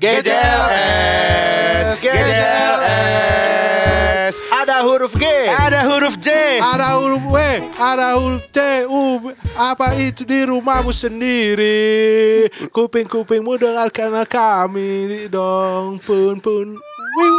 GJLS, GJLS. Ada huruf G, Ada huruf J. Ada huruf W, ada huruf T, U. Apa itu di rumahmu sendiri? Kuping-kupingmu dengarkan kami dong, pun pun. Wiu.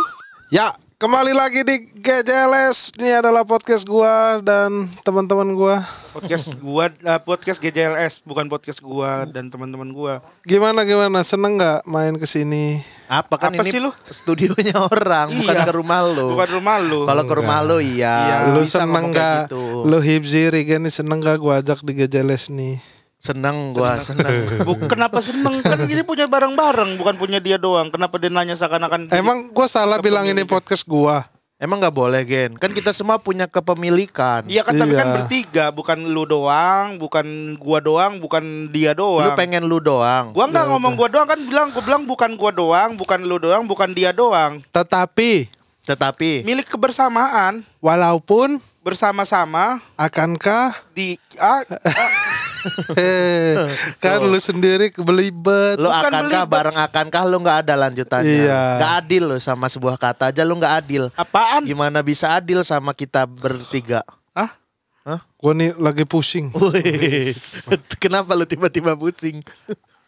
Ya, kembali lagi di GJLS. Ini adalah podcast gua dan teman-teman gua. Podcast gua eh, podcast GJLS bukan podcast gua dan teman-teman gua. Gimana gimana? Seneng nggak main ke sini? Apa kan Apa ini sih lu? studionya orang, bukan Iya. ke rumah lu. Bukan rumah lu. Kalau ke rumah lu iya. Iya. Lu Bisa seneng nggak? gitu. Lu hipzi Rigen nih seneng nggak gua ajak di GJLS nih? Seneng gua, seneng. Bu- kenapa seneng kan ini punya barang-barang bukan punya dia doang. Kenapa dia nanya seakan-akan Emang gua salah bilang ini podcast gua. Emang nggak boleh, Gen? Kan kita semua punya kepemilikan. Iya kan tapi kan Iya. bertiga, bukan lu doang, bukan gua doang, bukan dia doang. Lu pengen lu doang. Gua nggak ngomong gua doang kan bilang gua bilang bukan gua doang, bukan lu doang, bukan dia doang. Tetapi Tetapi Milik kebersamaan walaupun bersama-sama akankah di ah, kan lu sendiri belibet. lu Bukan akankah belibet. bareng akankah lu nggak ada lanjutannya. Iya. Nggak adil lu sama sebuah kata aja lu nggak adil. apaan? Gimana bisa adil sama kita bertiga? Hah? Gua nih lagi pusing. Kenapa lu tiba-tiba pusing?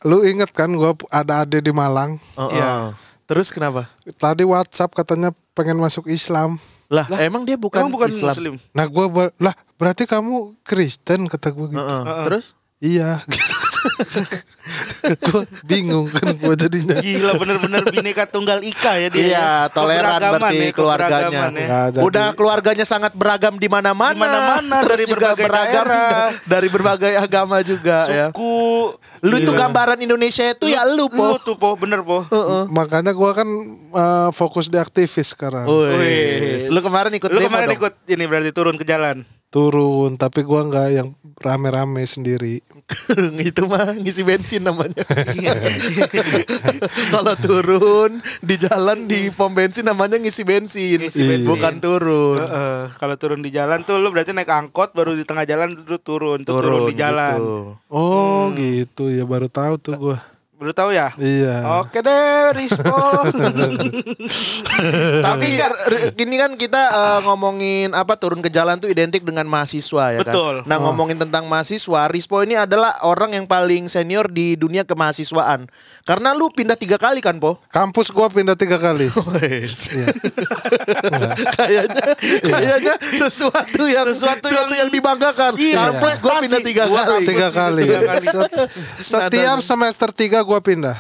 Lu inget kan gua ada ade di Malang. Oh, Iya. oh. Terus kenapa? Tadi WhatsApp katanya pengen masuk Islam. Lah, emang dia bukan, Emang bukan Islam. muslim. Nah gua ber- lah berarti kamu Kristen kata gua gitu. Heeh. Terus? Iya. gitu. gua bingung kan gua jadinya. Gila bener-bener bineka tunggal ika ya dia. Iya, ya. toleran Keberagaman berarti ya, keluarganya. ya. Udah keluarganya sangat beragam di mana-mana. Di mana-mana, dari berbagai beragam daerah. dari berbagai agama juga ya. Suku. Lu tuh Iya. gambaran Indonesia itu ya lu, Lu Po. tuh po, bener po. Makanya gua kan eh, fokus di aktivis sekarang. Wih, lu kemarin ikut Lu kemarin dong? ikut ini berarti turun ke jalan. Turun, tapi gua nggak yang rame-rame sendiri. itu mah ngisi bensin namanya. Kalau turun di jalan di pom bensin namanya ngisi bensin, Ngisi bensin. bukan turun. Heeh, kalau turun di jalan tuh lu berarti naik angkot baru di tengah jalan itu turun, tuh turun, di jalan. gitu. Oh gitu ya baru tahu tuh gua. Baru tahu ya? Iya. Oke deh, respon. Tapi kan ini kan kita eh, ngomongin apa turun ke jalan tuh identik dengan mahasiswa ya kan. Betul. Nah, ngomongin tentang mahasiswa, Rispo ini adalah orang yang paling senior di dunia kemahasiswaan. Karena lu pindah tiga kali kan, Po? Kampus gua pindah tiga kali. kayaknya kayaknya sesuatu yang sesuatu, yang, dibanggakan. Iya. Kampus gua pindah tiga Gua kali. tiga kali. Tiga kali. Set- Setiap semester tiga gua pindah.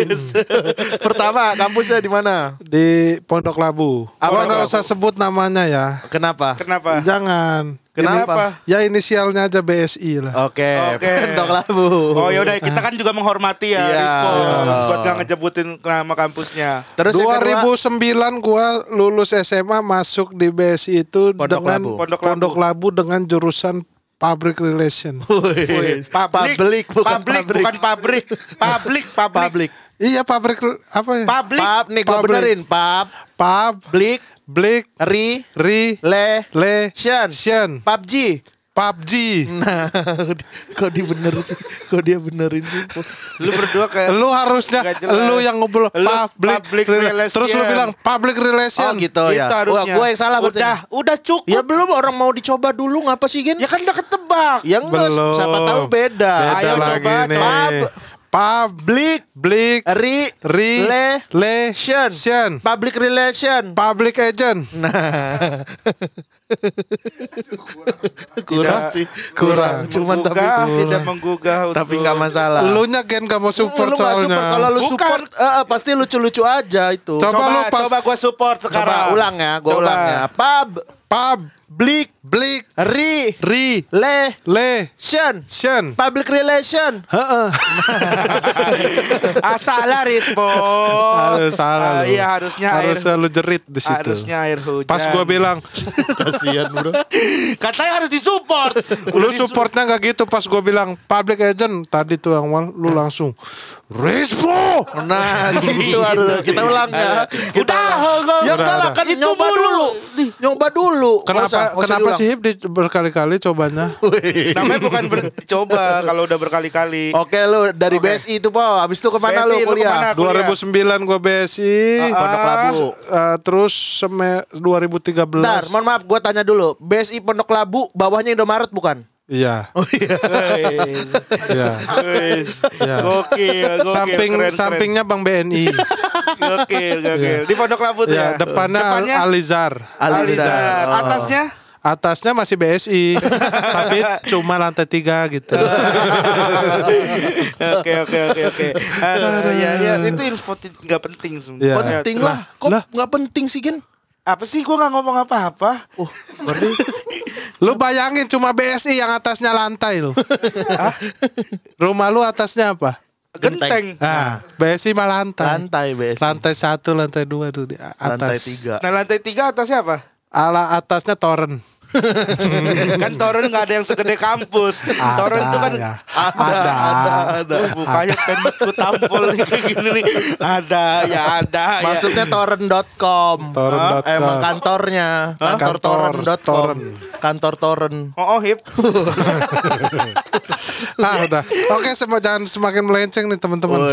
Pertama, kampusnya di mana? di Pondok Labu. Apa Gua nggak usah sebut namanya ya. Kenapa? Kenapa? Jangan. Kenapa? Ini- ya inisialnya aja BSI lah. Oke, Oke. Pondok Labu. Oh yaudah kita kan juga menghormati ya Iya. respon Iya. buat gak ngejebutin nama kampusnya. Terus yang kedua, 2009 gua lulus SMA masuk di BSI itu Pondok dengan Labu. Pondok Pondok, Labu. Labu dengan jurusan Public Relation. Public, bukan publik, pabrik. bukan pabrik, publik, publik, Public. iya public apa ya? publik. Pub nih gue Public. benerin Pub Public, Blik Blik, Ri Ri, Le Le, Shen Sien, PUBG PUBG. Nah Kok dia bener sih Kok dia benerin sih Lu berdua kayak Lu harusnya lu yang ngobrol Lu public, public rela- relation. Terus lu bilang public relation. Oh gitu gitu ya harusnya. Wah gue yang salah berarti Udah, udah cukup. Ya belum orang mau dicoba dulu ngapa sih Gen Ya kan udah ketebak. Ya enggak. Siapa tahu beda Beda Ayo lagi coba, nih. coba. Public, Le, Shen Sien. Public relation Public agent. Nah Kurang sih Kurang Cuman tapi kurang. tidak menggugah Tapi nggak masalah Lu nya gen gak mau support lu soalnya. support. Kalau lu Bukan. support eh, eh, pasti lucu-lucu aja itu. Coba Coba, lu pas- coba gua support sekarang. Coba ulang ya, Coba. ulang ya. Pub, Pub, blik, Blik, ri, Ri, le, Le, shen, Sien. public relation. Heeh. Ah, salah Rispo. Harus salah Ah, lu. Iya harusnya air. Harusnya lu jerit di situ. Harusnya air hujan. Pas gua bilang, Kasihan bro. katanya harus disupport. lu supportnya nggak gitu pas gua bilang public agent tadi tuh yang awal lu langsung Rispo. Nah gitu harus kita ulang ya. Kita Udah, ulang. Ya Udah, lah kan nyoba dulu. Nyoba dulu. Nggak Kenapa sih Hip di berkali-kali cobanya? Namanya bukan bercoba kalau udah berkali-kali. Oke lu dari Oke. BSI itu po, habis itu ke mana BSI, lu lu ke mana? kuliah? Kuliah. 2009 gue BSI. Pondok Labu. Eh, terus sem 2013. Bentar, mohon maaf gue tanya dulu. BSI Pondok Labu bawahnya Indomaret bukan? Iya. Oh iya. Iya. Wes. Ya. Gokil, gokil. Samping keren, sampingnya Bank BNI. keren. Gokil, gokil. Di Pondok Labu ya, ya. depannya, Depannya Alizar. Alizar. Oh. Atasnya Atasnya masih BSI, tapi cuma lantai tiga gitu. Oke oke oke oke. Ya ya itu info nggak penting Iya. sebenarnya. Penting lah. Kok nggak penting sih Gen? Apa sih gua nggak ngomong apa-apa? Oh, berarti Lu bayangin cuma BSI yang atasnya lantai lu. Rumah lu atasnya apa? Genteng. Nah, BSI mah lantai. lantai BSI. Lantai satu, lantai dua tuh di atas. Lantai tiga. Nah lantai tiga atasnya apa? Ala atasnya toren. kan toren nggak ada yang segede kampus. toren itu kan ya. Ada, ada, ada. Bukannya kan ku tampol nih kayak gini nih. Ada ya ada ya. Maksudnya torrent.com. Torrent.com. Hah? Emang kantornya. Kantor Kantor, torrent.com. torrent. Kantor torrent. Oh, oh hip. Ah udah. Oke, sem- jangan semakin melenceng nih teman-teman. Lu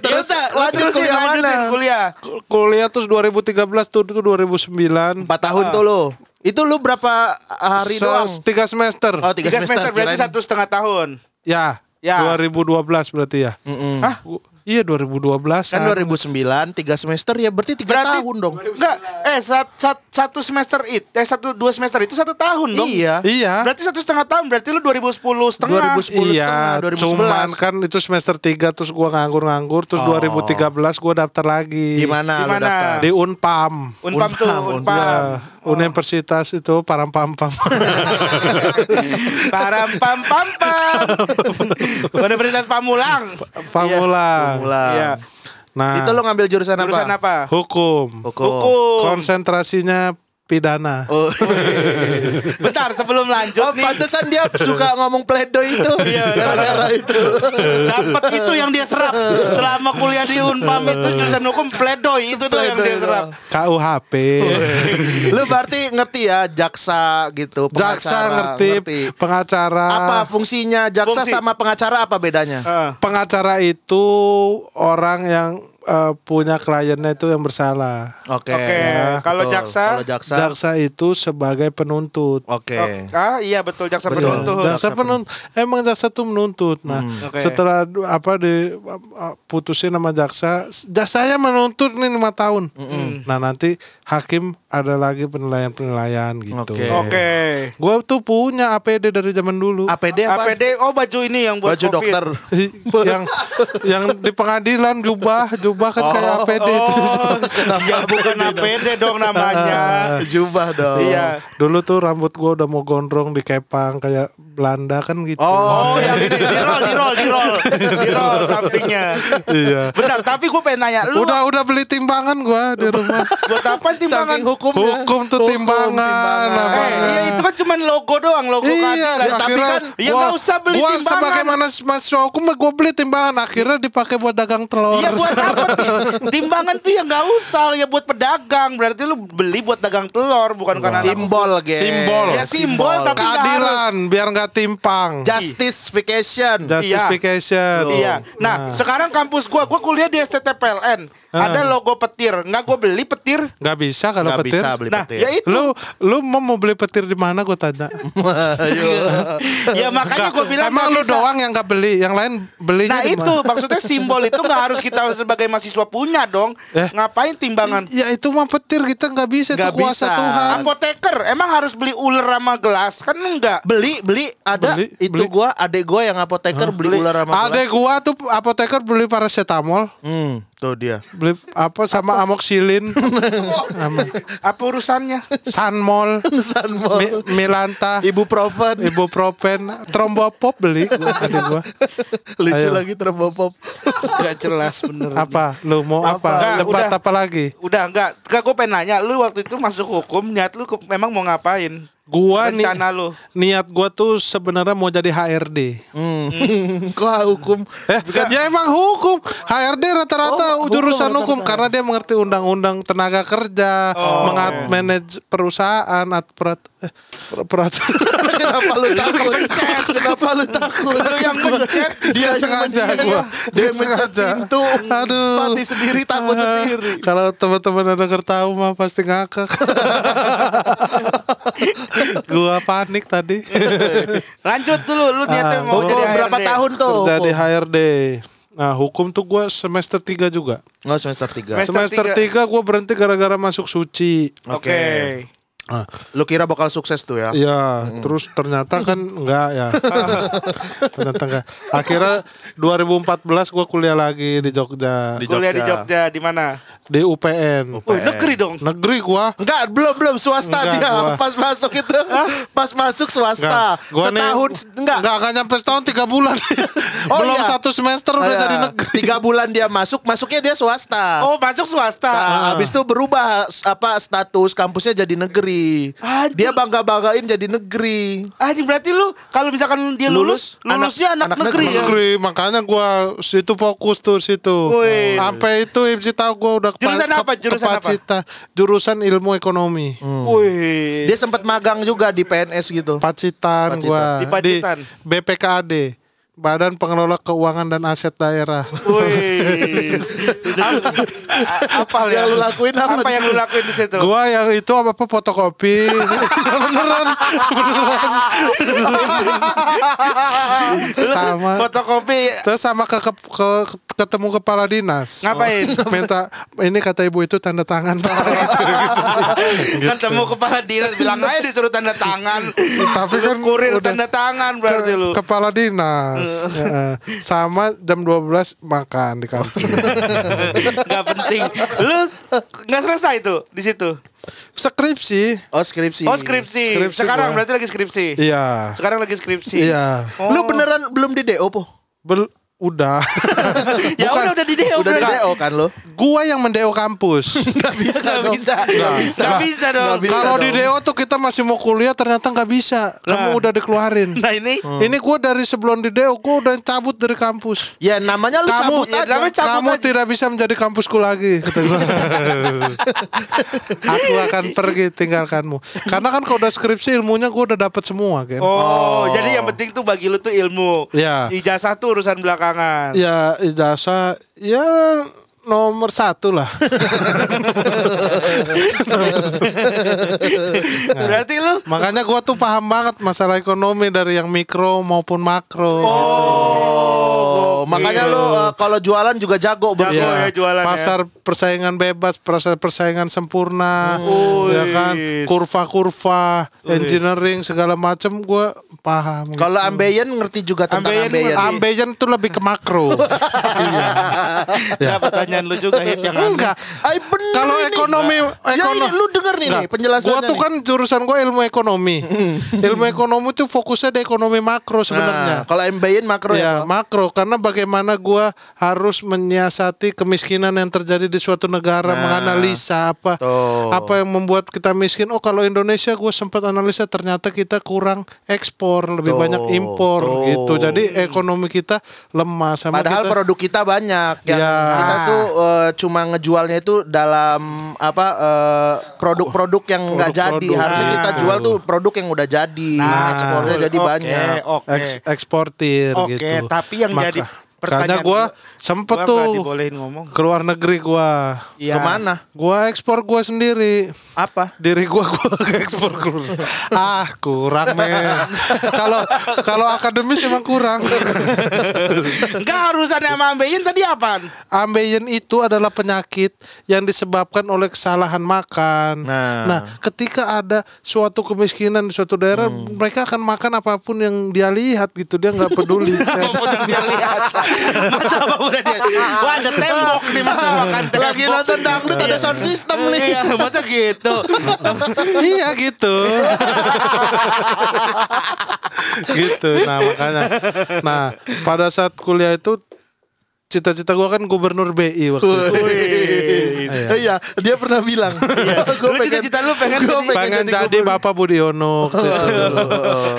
terus Ya udah, lanjut kuliah mana? Kuliah. Kuliah terus 2013 tuh itu 2009. Empat tahun tuh lu. Itu lu berapa hari Se- doang? Tiga semester. Oh tiga, Tiga semester berarti kirain- satu setengah tahun. Ya. Ya. 2012 berarti ya. Mm-mm. Hah? Iya 2012 Kan 2009 tiga semester ya berarti tiga Berarti tahun dong. Enggak, eh sat, sat- satu semester itu, eh satu dua semester itu satu tahun dong. Iya. Iya. Berarti satu setengah tahun, berarti lu 2010 setengah. 2010 iya, setengah, 2011. cuman kan itu semester 3 terus gua nganggur-nganggur terus Oh. 2013 gua daftar lagi. Di mana? Di lu mana? daftar? Di Unpam. Unpam tuh, Unpam. Ya, Universitas itu Parampam-pam. Param pam pam pam. Universitas Pamulang. Pamulang. Pamulang. Iya. Nah, Itu lu ngambil jurusan, Jurusan apa? apa? hukum. Hukum. Hukum. Konsentrasinya pidana. Oh, Bentar, sebelum lanjut oh nih. pantesan dia suka ngomong pledo itu. Iya, gara-gara itu. Dapat itu yang dia serap selama kuliah di Unpam itu jurusan hukum pledoi itu tuh yang dia serap. KUHP. Lu berarti ngerti ya jaksa gitu, Jaksa pengacara, ngerti, pengacara. Apa fungsinya jaksa Fungsi. sama pengacara apa bedanya? Heeh. pengacara itu orang yang eh, punya kliennya itu yang bersalah. Oke. Oke, kalau betul. jaksa? Kalau jaksa. Jaksa itu sebagai penuntut. Oke. Oh, ah iya betul jaksa Betul. penuntut. Jaksa penuntut emang jaksa tuh menuntut. Nah, Oke. setelah du- apa di uh, putusin sama jaksa, jaksanya menuntut nih lima tahun. Nah, nanti hakim ada lagi penilaian-penilaian gitu. Oke. Oke. Gue tuh punya APD dari zaman dulu. APD apa? APD oh baju ini yang buat Baju COVID. dokter. yang yang di pengadilan jubah jubah kan kayak Oh, APD itu. Oh, ya bukan APD dong namanya. Jubah dong. Iya. Dulu tuh rambut gua udah mau gondrong dikepang kayak Belanda kan gitu. Oh, yang ini di roll, di roll, di roll, di roll sampingnya. iya. Bentar, tapi gue pengen nanya, lu Udah udah beli timbangan gua di rumah. buat apa timbangan? Saking hukumnya. Hukum tuh timbangan, timbangan. apa? Eh, iya itu kan cuma logo doang, logo iya, keadilan. di Tapi kan, ya nggak usah beli gua timbangan. sebagaimana mahasiswa hukum mah gua beli timbangan akhirnya dipakai buat dagang telur. Iya buat apa? Timbangan tuh ya nggak usah, ya buat pedagang. Berarti lu beli buat dagang telur, bukan karena Simbol, geng. Simbol. Ya, simbol, tapi nggak keadilan biar nggak timpang. Justification. Justification. Iya. Nah, sekarang kampus gua, gua kuliah di STTPLN. Ada logo petir. Nggak gua beli petir. Nggak bisa kalau Nggak petir. bisa beli Nah, petir. ya itu. Lu lu mau mau beli petir di mana gue tanya. ya makanya gua bilang Emang lu bisa. doang yang nggak beli, yang lain belinya Nah di itu maksudnya simbol itu nggak harus kita sebagai mahasiswa punya dong. Eh. Ngapain timbangan? Ya itu mah petir kita nggak bisa Nggak itu kuasa bisa. Tuhan. Apoteker emang harus beli ular sama gelas kan enggak? Beli, beli ada Beli, itu beli. gua, adek gua yang apoteker beli ular sama Adek gua tuh apoteker beli paracetamol, Hmm, tuh dia. beli apa sama amoxilin, sama Apa urusannya? Sanmol, Sanmol. Mi- Milanta, Ibuprofen. ibuprofen, trombopop beli gua, gua. Lucu Ayo. lagi terbopop. Gak jelas bener. Apa? Lu mau apa? Enggak, Debat udah. apa lagi? Udah enggak, enggak gue pengen nanya Lu waktu itu masuk hukum Niat lu ke- memang mau ngapain? Gua nih Rencana lu. niat gua tuh sebenarnya mau jadi HRD. Hmm. Kok hukum? Eh, ya emang hukum. HRD rata-rata Oh, jurusan hukum hukum karena dia mengerti undang-undang tenaga kerja, mengat manage perusahaan, at perat, eh, per- peraturan. Kenapa lu takut? Kenapa lu takut? Lu yang mencet. dia yang sengaja gua. Dia Dia sengaja. pintu. Aduh. Mati sendiri takut Ah, sendiri. Kalau teman-teman ada tahu mah pasti ngakak. gua panik tadi. Lanjut dulu, lu niatnya Ah, mau jadi berapa HRD. tahun tuh? Kerja di hukum? HRD. Nah, hukum tuh gua semester 3 juga. Oh, semester 3. Semester Semester tiga. 3 gua berhenti gara-gara masuk suci. Oke. Ah, Lu kira bakal sukses tuh ya? Iya, terus ternyata kan enggak ya. ternyata enggak. Akhirnya 2014 gua kuliah lagi di Jogja. Di Kuliah di Jogja. Jogja di mana? Di UPN. Oh, negeri dong. Negeri gua. Enggak, belum belum swasta Enggak, dia. gua. Pas masuk itu, pas masuk swasta. Enggak. Gua nih- Setahun enggak. Enggak akan nyampe setahun tiga bulan. Oh, Belum iya. satu semester udah Ada jadi negeri. Tiga bulan dia masuk, masuknya dia swasta. Oh, masuk swasta. Nah, habis itu berubah apa status kampusnya jadi negeri. Anjir. Dia bangga-banggain jadi negeri. Anjing berarti lu kalau misalkan dia lulus, Lulus, lulusnya anak, anak- anak negeri, ya. Negeri, makanya gua situ fokus tuh situ. Sampai itu MC tahu gua udah Jurusan apa? Jurusan apa? Pacitan. Jurusan ilmu ekonomi. Wih. Dia sempat magang juga di PNS gitu. Pacitan, Pacitan. gua Di Pacitan. BPKAD. Badan Pengelola Keuangan dan Aset Daerah. Wih. apa Yang lu lakuin apa Apa di yang lu lakuin di situ? Gua yang itu apa apa fotokopi. beneran, beneran. sama. Fotokopi Terus sama ke, ke, ke- ketemu kepala dinas. ngapain? Minta ini kata ibu itu tanda tangan Pak. Gitu. Ketemu kepala dinas bilang aja disuruh tanda tangan. Tapi kan kurir udah tanda tangan berarti lu. Kepala dinas. Ya, sama jam 12 makan di kantin. Gak penting. Lu nggak selesai tuh di situ. Skripsi. Oh skripsi. Oh skripsi. Skripsi Sekarang gua. berarti lagi skripsi. Iya. Sekarang lagi skripsi. Iya. Oh. Lu beneran belum di DO po? Bel udah. Ya udah udah di DO Udah di. DO kan lo? Gua yang mendeo kampus. Gak bisa Gak dong. bisa. Gak bisa. Gak bisa dong. Kalau dong. di DO tuh kita masih mau kuliah ternyata nggak bisa. Kamu Nah. udah dikeluarin. Nah ini Ini gue dari sebelum di DO gue udah cabut dari kampus. Ya namanya lu Kamu, cabut ya, aja. namanya cabut kamu aja. tidak bisa menjadi kampusku lagi. Kata gua. Aku akan pergi tinggalkanmu. Karena kan kalau udah skripsi ilmunya gue udah dapat semua kan. Oh, jadi yang penting tuh bagi lu tuh ilmu. Iya. Ijazah tuh urusan belakangan. Ya ijazah ya nomor satu lah. Berarti lu Makanya gue tuh paham banget masalah ekonomi dari yang mikro maupun makro. Oh, makanya lu uh, kalau jualan juga jago Jago berarti. ya jualan ya. pasar persaingan bebas, pasar persaingan sempurna, Wih. ya kan, kurva-kurva, engineering segala macam gue paham. Kalau ambeien ngerti juga tentang Ambeien ambeien. tuh lebih ke makro. Ya pertanyaan lu juga hip yang. Enggak. Ay bener Kalau ini. ekonomi, Ya lu denger nih nih penjelasannya. Gua tuh nih. kan jurusan gue ilmu ekonomi. ilmu ekonomi tuh fokusnya di ekonomi makro Nah, sebenarnya. kalau ambeien makro ya. ya makro karena bagaimana gua harus menyiasati kemiskinan yang terjadi di suatu negara Nah, menganalisa apa tuh. apa yang membuat kita miskin oh kalau Indonesia gue sempat analisa ternyata kita kurang ekspor lebih Tuh, banyak impor tuh. gitu jadi ekonomi kita lemah sama Padahal kita produk kita banyak yang Ya. kita tuh eh, cuma ngejualnya itu dalam apa eh, produk-produk yang nggak jadi. Produk-produk. Harusnya kita Nah. jual tuh produk yang udah jadi. ekspornya jadi Oke, banyak. Oke. eks- eksportir Oke, gitu tapi yang Maka- jadi Pertanyaan gue gua- sempet Gua tuh dibolehin ngomong. keluar negeri gua Iya. Ke mana? gua ekspor gua sendiri Apa? diri gua gua ekspor keluar. ah kurang men kalau kalau akademis emang kurang Enggak urusan sama Ambeien tadi apaan? ambeien itu adalah penyakit yang disebabkan oleh kesalahan makan Nah. ketika ada suatu kemiskinan di suatu daerah mereka akan makan apa pun yang dia lihat gitu dia nggak peduli Apa pun yang dia lihat. Masa yang dia Wah ada tembok nih masa makan tembok. Lagi nonton dangdut ada sound system nih. Iya, masa gitu. iya gitu gitu nah makanya nah pada saat kuliah itu cita-cita gue kan gubernur BI waktu itu. Iya, dia pernah bilang. Gua Lu cita-cita lu pengen gua jadi- pengen jadi gubernur. Bapak Budiono waktu itu dulu.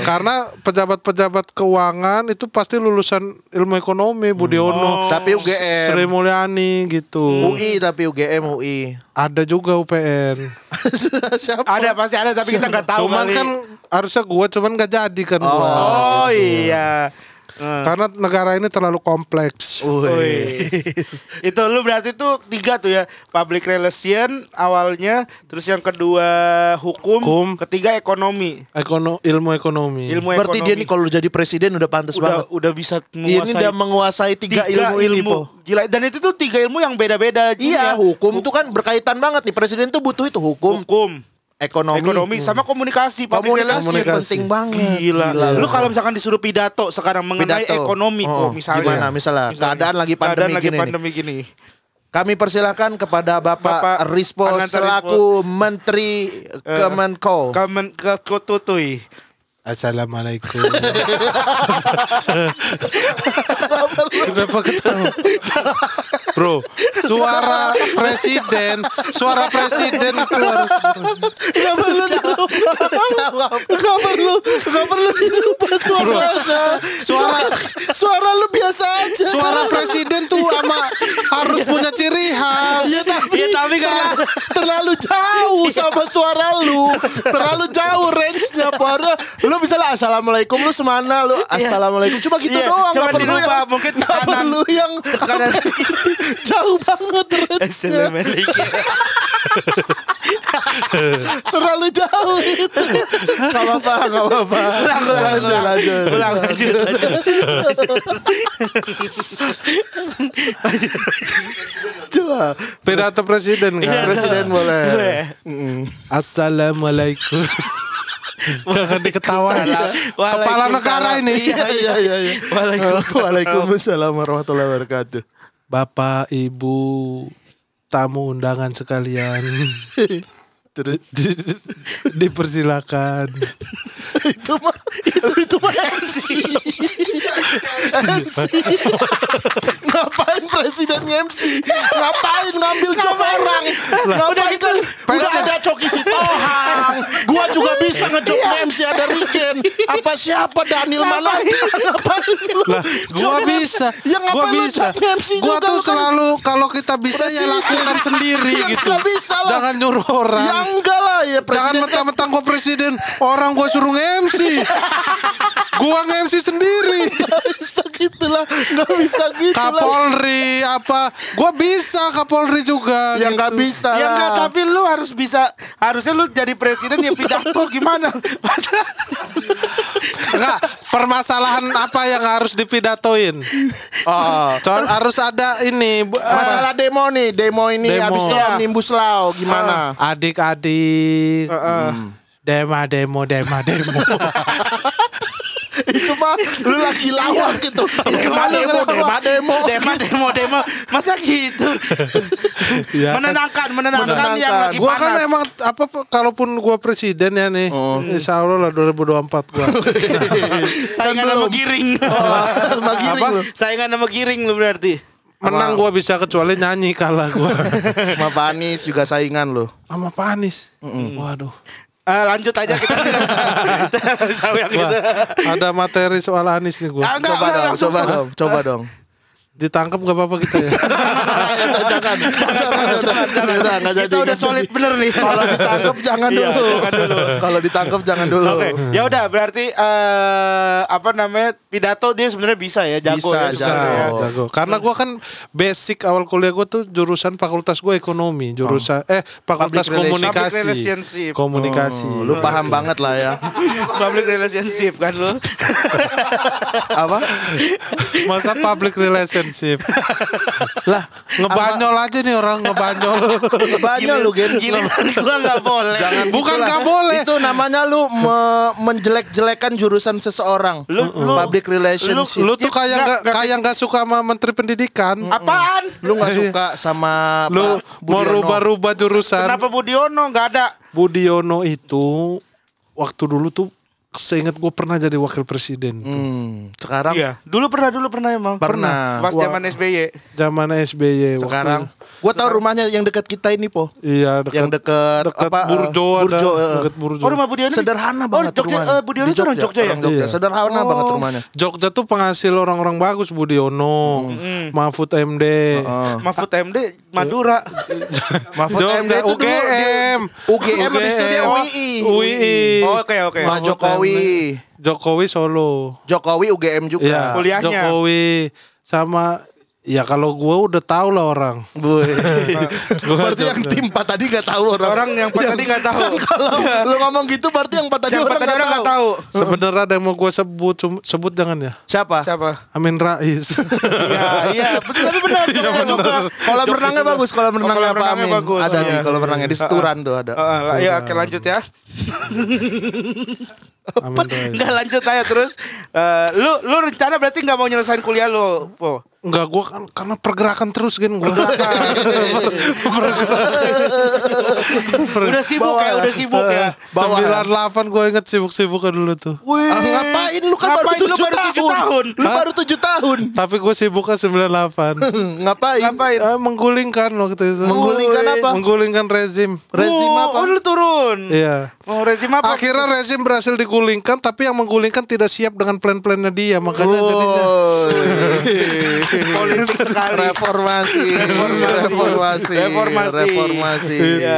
Karena pejabat-pejabat keuangan itu pasti lulusan ilmu ekonomi Budiono. Tapi UGM. Sri Mulyani gitu. UI tapi UGM UI. Ada juga UPN. Siapa? Ada pasti ada tapi kita nggak tahu cuman kali. kan harusnya gua cuman gak jadi kan gua. Oh iya. Eh. Karena negara ini terlalu kompleks. Itu lu berarti tuh tiga tuh ya public relation awalnya terus yang kedua hukum, Hukum. ketiga ekonomi Ekono, ilmu ekonomi. ilmu Berarti ekonomi dia nih kalau jadi presiden udah pantas udah banget. udah bisa Ini menguasai udah menguasai tiga, ilmu, ini, Po. gila dan itu tuh tiga ilmu yang beda-beda. Iya, hukum tuh kan berkaitan banget nih. Presiden tuh butuh itu hukum, hukum ekonomi, ekonomi sama komunikasi public komunikasi, penting banget. Gila. Lu kalau misalkan disuruh pidato sekarang mengenai Pidato. ekonomi Oh, kok misalnya. gimana? Misalnya, keadaan lagi pandemi keadaan lagi gini pandemi gini. Kami persilakan kepada Bapak, Bapak Rispo Ananta selaku Menteri Kemenko. Kamen ke kotutui. Assalamualaikum. Kenapa ketawa? Bro, suara presiden, suara presiden itu harus Gak perlu jawab. Gak perlu, gak perlu dirubah suaranya. Suara Suara lu biasa aja. suara presiden tuh sama harus punya ciri khas. Ya tapi, Ya, tapi kan- terlalu, jauh sama suara lu. Terlalu jauh range-nya. Lah assalamualaikum lu semana lu assalamualaikum cuma gitu Iya, doang. cuma perlu dirubah, yang, mungkin gak kanan. perlu yang Kanan. jauh banget. Assalamualaikum. Terlalu jauh itu. Gak apa-apa, gak apa-apa. Ulang, ulang, Lanjut, ulang. lanjut. Ulang, lanjut. Coba. Pidato presiden kan? Presiden boleh. Boleh. Assalamualaikum. Jangan diketawain. Kepala negara ini. Iya, iya, iya. iya. Waalaikumsalam warahmatullahi wabarakatuh. Bapak, Ibu, tamu undangan sekalian. Terus Di- dipersilakan. itu mah itu, itu mah MC. MC. Ngapain presiden MC? Ngapain ngambil job orang? Ngapain kan udah ada Coki Sitohang. Gua juga bisa ngejob MC ada Rigen. Apa siapa Daniel Mananta? Ngapain lu? Lah, gua bisa. Ya gua ngapain lu bisa. MC Gua juga? tuh kan selalu kalau kita bisa ya lakukan sendiri Ya gitu. bisa lah. Jangan nyuruh orang. Enggak lah ya Jangan presiden kan mentang-mentang gua presiden, orang gua suruh nge-MC. gua nge-MC sendiri. Nggak bisa gitu lah Nggak bisa gitu lah Kapolri apa? Gua bisa Kapolri juga. Ya gitu. nggak bisa Ya lah enggak, tapi lu harus bisa harusnya lu jadi presiden ya pidato gimana? Enggak, permasalahan apa yang harus dipidatoin? Oh. Cor harus ada ini bu- apa? Masalah demo nih, demo ini Demo. habis itu. Omnibus Law gimana? adik-adik. Hmm. Dema demo dema demo. itu mah lu lagi lawak gitu. Demo demo demo demo. demo demo demo masa gitu Ya kan. menenangkan menenangkan Menenangkan. yang lagi Gua panas kan emang apa kalaupun gua presiden ya nih, insya Allah lah 2024 gua. saingan sama giring Sama giring lu. saingan sama giring lu berarti Menang gua bisa kecuali nyanyi kalah gua. Sama Pak Anies juga saingan lu. Sama Panis. Waduh. Eh, lanjut aja kita tidak yang gitu ada materi soal Anis nih gua. Ah, enggak, Coba enggak, dong, langsung. coba dong, coba dong. Ditangkap gak apa-apa kita ya. jangan, jangan, jangan, jangan, nggak jadi, kita udah solid bener nih Kalau ditangkap jangan Iya, dulu. jangan dulu. Kalau ditangkap jangan dulu. Oke, ya udah berarti eh apa namanya pidato dia sebenarnya bisa ya jago Bisa, ya ya. Jago. Karena gua kan basic awal kuliah gua tuh jurusan fakultas gua ekonomi, jurusan eh fakultas komunikasi. Komunikasi. Oh, lu paham banget lah ya. Public relationship kan lu. Apa? Masa public relationship? Lah, ngebanyol aja nih orang ngebanyol. Banyak lu Gen. Giliran gua enggak boleh. Jangan Bukan nggak boleh. Itu namanya lu me- menjelek-jelekan jurusan seseorang. Lu- lu- public relationship. Lu tuh kayak Nggak, nggak nggak- kayak nggak suka sama menteri pendidikan. Apaan? Lu nggak suka sama Lu mau rubah-rubah jurusan. Kenapa Budiono enggak ada? Budiono itu waktu dulu tuh seingat gue pernah jadi wakil presiden. tuh. Hmm, sekarang Iya, dulu pernah dulu pernah emang. Pernah. Pas Wah. zaman SBY. Zaman SBY. waktu- sekarang gua tahu rumahnya yang dekat kita ini po. Iya dekat, yang dekat apa eh, Burjo, ada, Burjo, eh. dekat Burjo. Oh rumah Budiono. di- Sederhana oh, banget Jogja, rumahnya. eh, Budiono Di itu orang Jogja ya? Jogja. Iya. Sederhana Oh. banget rumahnya. Jogja tuh penghasil orang-orang bagus Budiono, Mahfud MD. Mahfud MD Madura. Mahfud Jogja MD itu dulu UGM. UGM habis itu dia UGM. UII. UII. Oh, Oke oke. Pak Mahfud Jokowi. Jokowi Solo. Jokowi UGM juga. Iya, Kuliahnya. Jokowi sama ya kalau gua udah tahu lah orang. Berarti yang tim 4 tadi gak tahu orang. Orang yang pas tadi nggak tahu. Kalau lu ngomong gitu berarti yang 4 tadi Yang orang pas tadi orang nggak nggak tahu. Sebenarnya ada yang mau gua sebut sebut jangan ya. Siapa? Siapa? Amin Rais. Iya iya. Betul tapi benar. Iya, Eh, Bapak. Kolam renangnya bagus, kolam Oh, renangnya kolam Pak Amin. bagus. Ada Iya. nih kolam renangnya di Seturan tuh ada. Eh, eh, ya oke lanjut ya. Enggak lanjut aja terus. Eh, lu lu rencana berarti nggak mau nyelesain kuliah lu, Po? Enggak gua kan karena pergerakan terus kan gua. Udah sibuk ya, udah sibuk ya. Sembilan delapan gue inget sibuk-sibuknya dulu tuh. Wih. Ah, ngapain lu kan baru Ngapain lu 7 baru tujuh tahun? Lu baru 7 tahun. Tapi gue sibuknya sembilan delapan. ngapain? Ngapain? Eh, menggulingkan waktu itu. Menggulingkan apa? Menggulingkan rezim. Rezim Oh, apa? Oh, lu turun. Iya. Mau rezim apa? Akhirnya rezim berhasil digulingkan, tapi yang menggulingkan tidak siap dengan plan-plannya dia, makanya jadinya. politik sekali. Reformasi. Reformasi. Reformasi. Reformasi. Iya.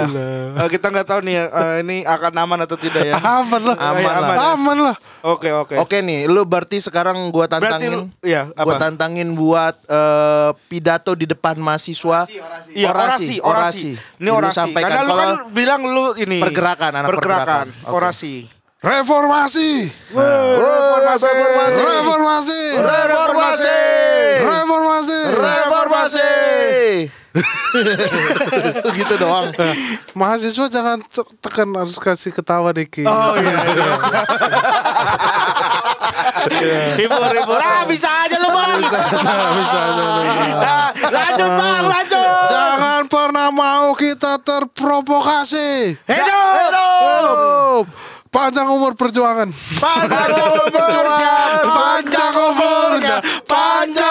Eh, kita nggak tahu nih eh, ini akan aman atau tidak ya. Aman lah, Aman aman, lah. aman lah. Oke oke. Oke nih, lu berarti sekarang gua Berarti tantangin. lu- iya, Gua apa? tantangin buat eh, pidato di depan mahasiswa. Iya orasi, orasi. Ini Lu orasi. sampaikan Karena lu kalau kan bilang lu ini Pergerakan, anak pergerakan, pergerakan. Oke. orasi. Reformasi, reformasi. reformasi, Reformasi. reformasi. Reformasi. gitu doang. Mahasiswa jangan te- tekan harus kasih ketawa dikit. Oh iya. Hibur hibur. Ah bisa aja lu bang. bisa aja. Ah, lanjut bang, lanjut. Jangan pernah mau kita terprovokasi. Hidup. Hidup. Panjang umur perjuangan. Panjang umurnya, Panjang umurnya, panjang